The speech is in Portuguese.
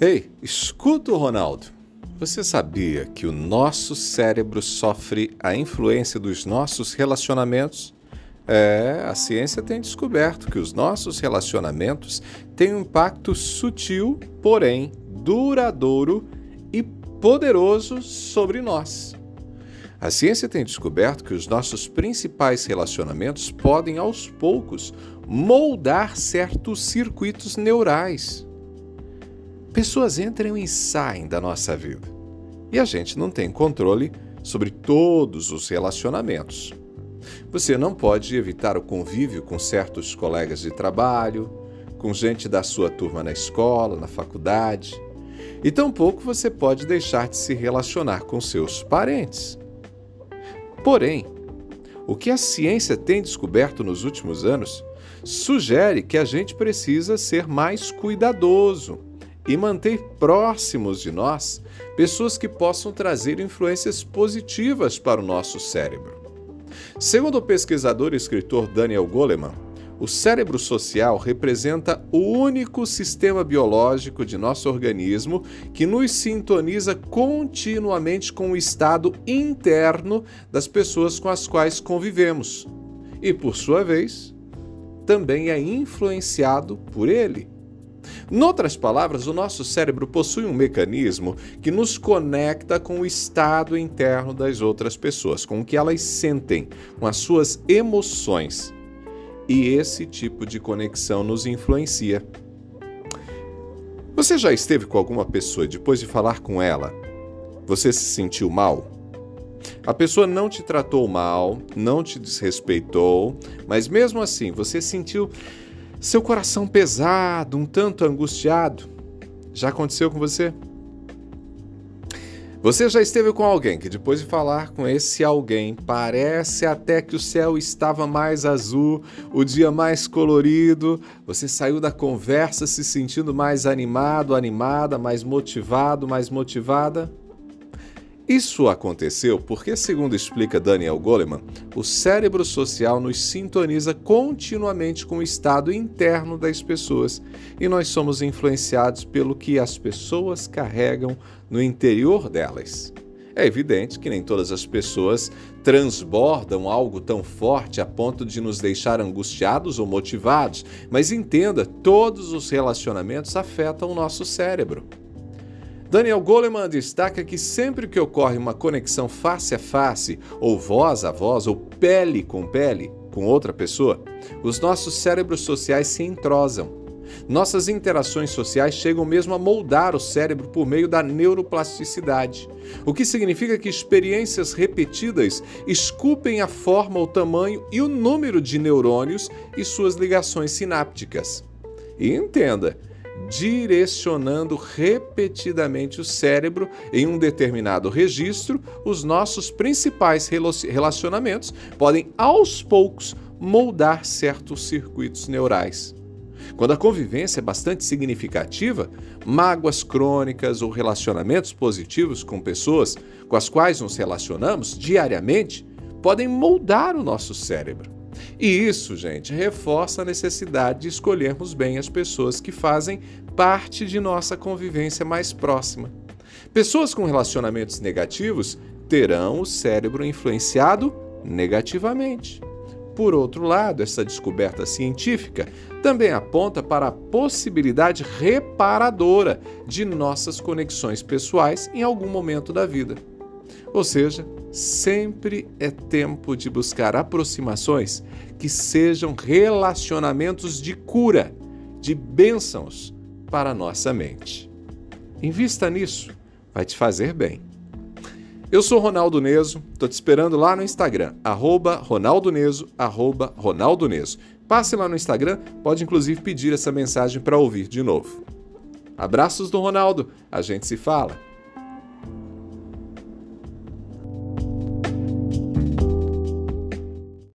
Ei, escuta o Ronaldo. Você sabia que o nosso cérebro sofre a influência dos nossos relacionamentos? É, a ciência tem descoberto que os nossos relacionamentos têm um impacto sutil, porém duradouro e poderoso sobre nós. A ciência tem descoberto que os nossos principais relacionamentos podem, aos poucos, moldar certos circuitos neurais. Pessoas entram e saem da nossa vida e a gente não tem controle sobre todos os relacionamentos. Você não pode evitar o convívio com certos colegas de trabalho, com gente da sua turma na escola, na faculdade, e tampouco você pode deixar de se relacionar com seus parentes. Porém, o que a ciência tem descoberto nos últimos anos sugere que a gente precisa ser mais cuidadoso e manter próximos de nós pessoas que possam trazer influências positivas para o nosso cérebro. Segundo o pesquisador e escritor Daniel Goleman, o cérebro social representa o único sistema biológico de nosso organismo que nos sintoniza continuamente com o estado interno das pessoas com as quais convivemos e, por sua vez, também é influenciado por ele. Noutras palavras, o nosso cérebro possui um mecanismo que nos conecta com o estado interno das outras pessoas, com o que elas sentem, com as suas emoções e esse tipo de conexão nos influencia. Você já esteve com alguma pessoa e depois de falar com ela, você se sentiu mal? A pessoa não te tratou mal, não te desrespeitou, mas mesmo assim você sentiu seu coração pesado, um tanto angustiado. Já aconteceu com você? Você já esteve com alguém que, depois de falar com esse alguém, parece até que o céu estava mais azul, o dia mais colorido, você saiu da conversa se sentindo mais animado, animada, mais motivado, mais motivada? Isso aconteceu porque, segundo explica Daniel Goleman, o cérebro social nos sintoniza continuamente com o estado interno das pessoas e nós somos influenciados pelo que as pessoas carregam no interior delas. É evidente que nem todas as pessoas transbordam algo tão forte a ponto de nos deixar angustiados ou motivados, mas entenda, todos os relacionamentos afetam o nosso cérebro. Daniel Goleman destaca que sempre que ocorre uma conexão face a face, ou voz a voz, ou pele com pele com outra pessoa, os nossos cérebros sociais se entrosam. Nossas interações sociais chegam mesmo a moldar o cérebro por meio da neuroplasticidade, o que significa que experiências repetidas esculpem a forma, o tamanho e o número de neurônios e suas ligações sinápticas. E entenda, direcionando repetidamente o cérebro em um determinado registro, os nossos principais relacionamentos podem aos poucos moldar certos circuitos neurais. Quando a convivência é bastante significativa, mágoas crônicas ou relacionamentos positivos com pessoas com as quais nos relacionamos diariamente podem moldar o nosso cérebro. E isso, gente, reforça a necessidade de escolhermos bem as pessoas que fazem parte de nossa convivência mais próxima. Pessoas com relacionamentos negativos terão o cérebro influenciado negativamente. Por outro lado, essa descoberta científica também aponta para a possibilidade reparadora de nossas conexões pessoais em algum momento da vida. Ou seja, sempre é tempo de buscar aproximações que sejam relacionamentos de cura, de bênçãos para a nossa mente. Invista nisso, vai te fazer bem. Eu sou Ronaldo Neso, tô te esperando lá no Instagram, arroba Ronaldo Neso, arroba Ronaldo Neso. Passe lá no Instagram, pode inclusive pedir essa mensagem para ouvir de novo. Abraços do Ronaldo, a gente se fala.